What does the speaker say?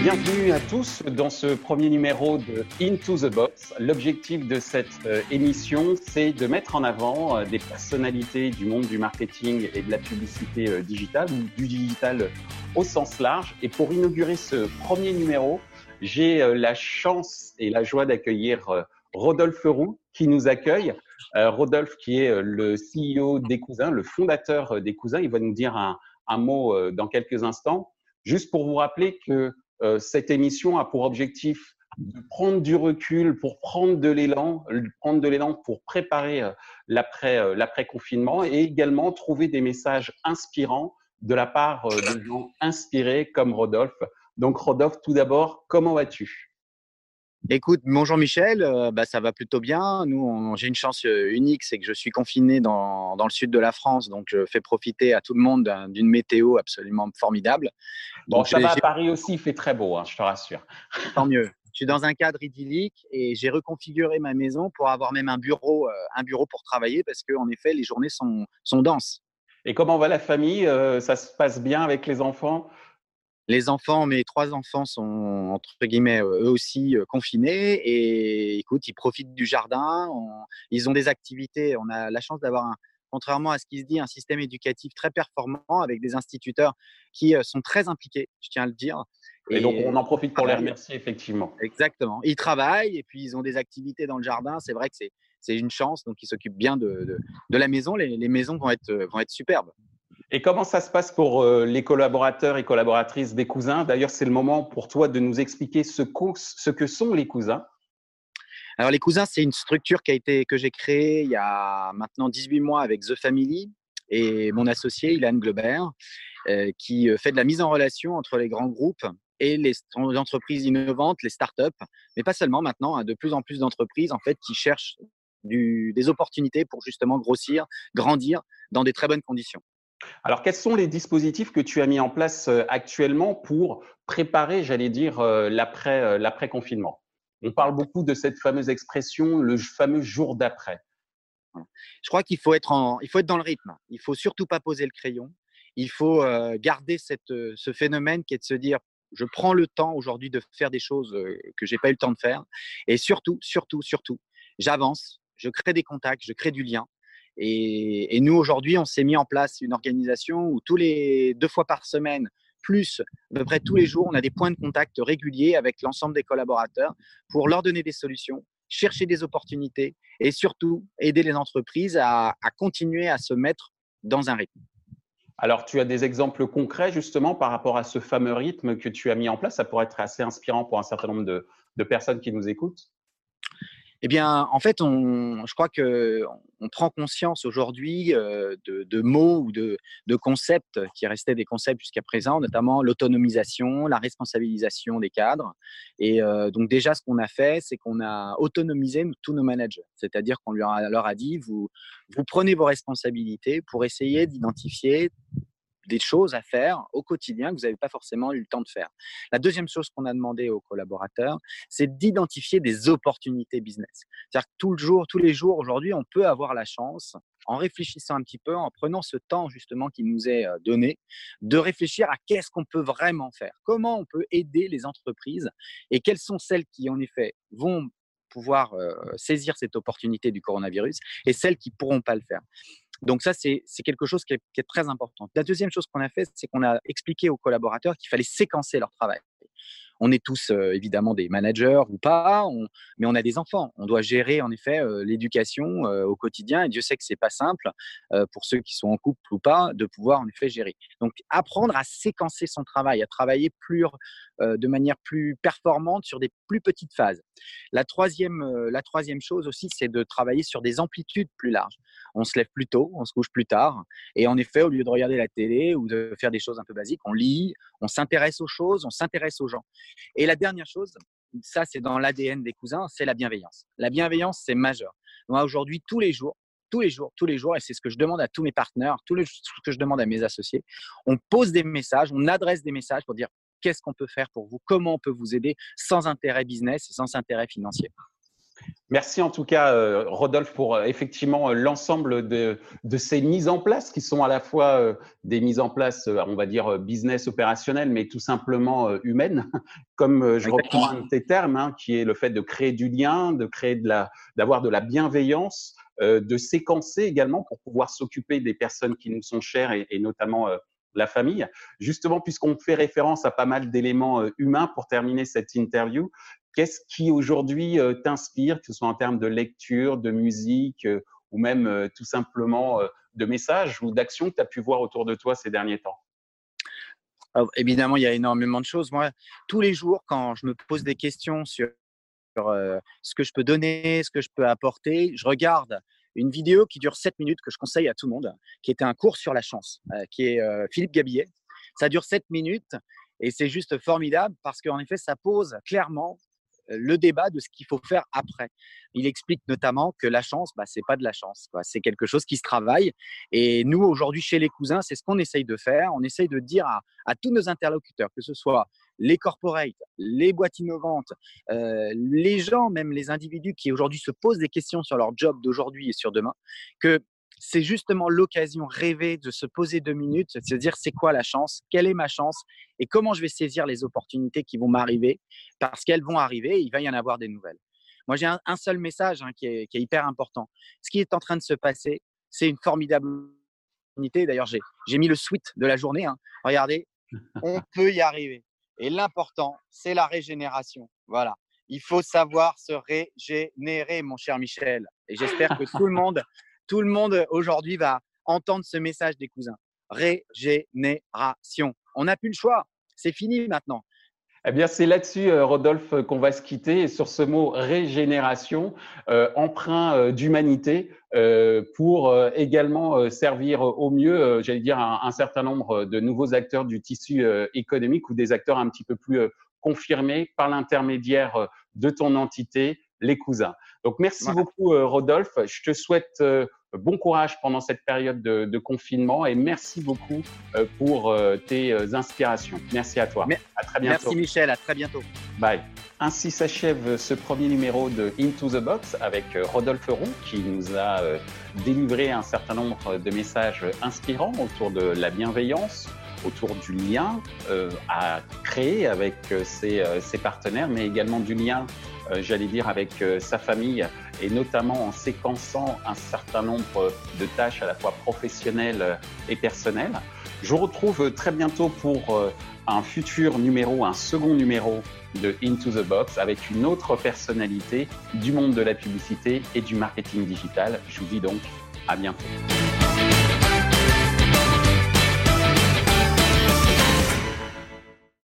Bienvenue à tous dans ce premier numéro de Into the Box. L'objectif de cette euh, émission, c'est de mettre en avant euh, des personnalités du monde du marketing et de la publicité euh, digitale ou du digital au sens large. Et pour inaugurer ce premier numéro, j'ai la chance et la joie d'accueillir Rodolphe Roux qui nous accueille. Rodolphe qui est le CEO des Cousins, le fondateur des Cousins. Il va nous dire un, mot dans quelques instants. Juste pour vous rappeler que cette émission a pour objectif de prendre du recul pour prendre de l'élan, prendre de l'élan pour préparer euh, euh, l'après-confinement et également trouver des messages inspirants de la part de gens inspirés comme Rodolphe. Donc Rodolphe, tout d'abord, comment vas-tu? Écoute, bonjour Michel, euh, bah, ça va plutôt bien. Nous, j'ai une chance euh, unique, c'est que je suis confiné dans, dans, le sud de la France, donc je fais profiter à tout le monde d'une météo absolument formidable. Bon, ça va à Paris aussi, il fait très beau, hein, je te rassure. Tant mieux. Je suis dans un cadre idyllique et j'ai reconfiguré ma maison pour avoir même un bureau, euh, un bureau pour travailler parce qu'en effet, les journées sont, sont denses. Et comment va la famille? Ça se passe bien avec les enfants? Les enfants, mes trois enfants sont entre guillemets eux aussi confinés et écoute, ils profitent du jardin. ils ont des activités. On a la chance d'avoir un, contrairement à ce qui se dit, un système éducatif très performant avec des instituteurs qui sont très impliqués, je tiens à le dire. Et, donc, on en profite pour les remercier, effectivement. Exactement. Ils travaillent et puis ils ont des activités dans le jardin. C'est vrai que c'est une chance. Donc, ils s'occupent bien de, de, la maison. Les, les, maisons vont être, vont être superbes. Et comment ça se passe pour euh, les collaborateurs et collaboratrices des cousins? D'ailleurs, c'est le moment pour toi de nous expliquer ce, que sont les cousins. Alors, les cousins, c'est une structure que j'ai créée il y a maintenant 18 mois avec The Family et mon associé, Ilan Glober, euh, qui euh, fait de la mise en relation entre les grands groupes et les entreprises innovantes, les startups, mais pas seulement maintenant, hein, de plus en plus d'entreprises en fait qui cherchent des opportunités pour justement grossir, grandir dans des très bonnes conditions. Alors, quels sont les dispositifs que tu as mis en place euh, actuellement pour préparer, j'allais dire, euh, euh, l'après-confinement? On parle beaucoup de cette fameuse expression, le fameux jour d'après. Je crois qu'il faut, être dans le rythme. Il faut surtout pas poser le crayon. Il faut garder ce phénomène qui est de se dire je prends le temps aujourd'hui de faire des choses que j'ai pas eu le temps de faire. Et surtout, surtout, surtout, j'avance, je crée des contacts, je crée du lien. Et, nous, aujourd'hui, on s'est mis en place une organisation où tous les deux fois par semaine, plus à peu près tous les jours, on a des points de contact réguliers avec l'ensemble des collaborateurs pour leur donner des solutions, chercher des opportunités et surtout aider les entreprises à, continuer à se mettre dans un rythme. Alors, tu as des exemples concrets justement par rapport à ce fameux rythme que tu as mis en place? Ça pourrait être assez inspirant pour un certain nombre de personnes qui nous écoutent. Eh bien, en fait, on, je crois que on prend conscience aujourd'hui de, mots ou de, concepts qui restaient des concepts jusqu'à présent, notamment l'autonomisation, la responsabilisation des cadres. Et euh, donc déjà, ce qu'on a fait, c'est qu'on a autonomisé tous nos managers, c'est-à-dire qu'on leur a dit vous, vous prenez vos responsabilités pour essayer d'identifier des choses à faire au quotidien que vous n'avez pas forcément eu le temps de faire. La deuxième chose qu'on a demandé aux collaborateurs, c'est d'identifier des opportunités business. C'est-à-dire que tout le jour, tous les jours aujourd'hui, on peut avoir la chance, en réfléchissant un petit peu, en prenant ce temps justement qui nous est euh, donné, de réfléchir à qu'est-ce qu'on peut vraiment faire, comment on peut aider les entreprises et quelles sont celles qui en effet vont pouvoir saisir cette opportunité du coronavirus et celles qui pourront pas le faire. Donc ça, c'est quelque chose qui est, très important. La deuxième chose qu'on a fait, c'est qu'on a expliqué aux collaborateurs qu'il fallait séquencer leur travail. On est tous évidemment des managers ou pas, mais on a des enfants. On doit gérer en effet l'éducation au quotidien. Et Dieu sait que c'est pas simple pour ceux qui sont en couple ou pas de pouvoir en effet gérer. Donc apprendre à séquencer son travail, à travailler plus, de manière plus performante sur des plus petites phases. La troisième, la troisième chose aussi, c'est de travailler sur des amplitudes plus larges. On se lève plus tôt, on se couche plus tard, et en effet, au lieu de regarder la télé ou de faire des choses un peu basiques, on lit, on s'intéresse aux choses, on s'intéresse aux gens. Et la dernière chose, ça c'est dans l'ADN des cousins, c'est la bienveillance. La bienveillance, c'est majeur. Moi, aujourd'hui, tous les jours, tous les jours, tous les jours, et c'est ce que je demande à tous mes partenaires, tout ce que je demande à mes associés, on pose des messages, on adresse des messages pour dire qu'est-ce qu'on peut faire pour vous, comment on peut vous aider sans intérêt business sans intérêt financier. Merci en tout cas, euh, Rodolphe, pour euh, effectivement euh, l'ensemble de, de, ces mises en place qui sont à la fois des mises en place, on va dire, business opérationnelles, mais tout simplement humaines, comme je reprends un de tes termes, hein, qui est le fait de créer du lien, de créer de la, d'avoir de la bienveillance, de séquencer également pour pouvoir s'occuper des personnes qui nous sont chères et, et notamment la famille. Justement, puisqu'on fait référence à pas mal d'éléments humains pour terminer cette interview, Qu'est-ce qui aujourd'hui euh, t'inspire, que ce soit en termes de lecture, de musique euh, ou même euh, tout simplement de messages ou d'actions que tu as pu voir autour de toi ces derniers temps? Ah, Évidemment, il y a énormément de choses. Moi, tous les jours, quand je me pose des questions sur ce que je peux donner, ce que je peux apporter, je regarde une vidéo qui dure 7 minutes que je conseille à tout le monde, qui était un cours sur la chance, qui est Philippe Gabillet. Ça dure 7 minutes et c'est juste formidable parce qu'en effet, ça pose clairement le débat de ce qu'il faut faire après. Il explique notamment que la chance, bah, c'est pas de la chance, c'est quelque chose qui se travaille. Et nous, aujourd'hui, chez les cousins, c'est ce qu'on essaye de faire. On essaye de dire à, tous nos interlocuteurs, que ce soit les corporates, les boîtes innovantes, euh, les gens, même les individus qui aujourd'hui se posent des questions sur leur job d'aujourd'hui et sur demain, que c'est justement l'occasion rêvée de se poser deux minutes, de se dire c'est quoi la chance, quelle est ma chance? Et comment je vais saisir les opportunités qui vont m'arriver? Parce qu'elles vont arriver, il va y en avoir des nouvelles. Moi, j'ai un, seul message hein, qui, est, hyper important. Ce qui est en train de se passer, c'est une formidable opportunité. D'ailleurs, j'ai mis le suite de la journée. Hein. Regardez, on peut y arriver. Et l'important, c'est la régénération. Voilà. Il faut savoir se régénérer, mon cher Michel. Et j'espère que tout le monde tout le monde aujourd'hui va entendre ce message des cousins. Régénération. On n'a plus le choix. C'est fini maintenant. Eh bien, c'est là-dessus, euh, Rodolphe, qu'on va se quitter sur ce mot régénération, euh, emprunt euh, d'humanité, pour également servir au mieux, j'allais dire, un, un, certain nombre de nouveaux acteurs du tissu économique ou des acteurs un petit peu plus confirmés par l'intermédiaire de ton entité, les cousins. Donc, merci beaucoup, Rodolphe. Je te souhaite bon courage pendant cette période de, confinement et merci beaucoup euh, pour euh, tes euh, inspirations. Merci à toi. à très bientôt. Merci Michel, à très bientôt. Bye. Ainsi s'achève ce premier numéro de Into the Box avec Rodolphe Roux qui nous a délivré un certain nombre de messages inspirants autour de la bienveillance, autour du lien à créer avec ses, ses, partenaires, mais également du lien, j'allais dire, avec sa famille et notamment en séquençant un certain nombre de tâches à la fois professionnelles et personnelles. Je vous retrouve très bientôt pour euh, un futur numéro, un second numéro de Into the Box avec une autre personnalité du monde de la publicité et du marketing digital. Je vous dis donc à bientôt.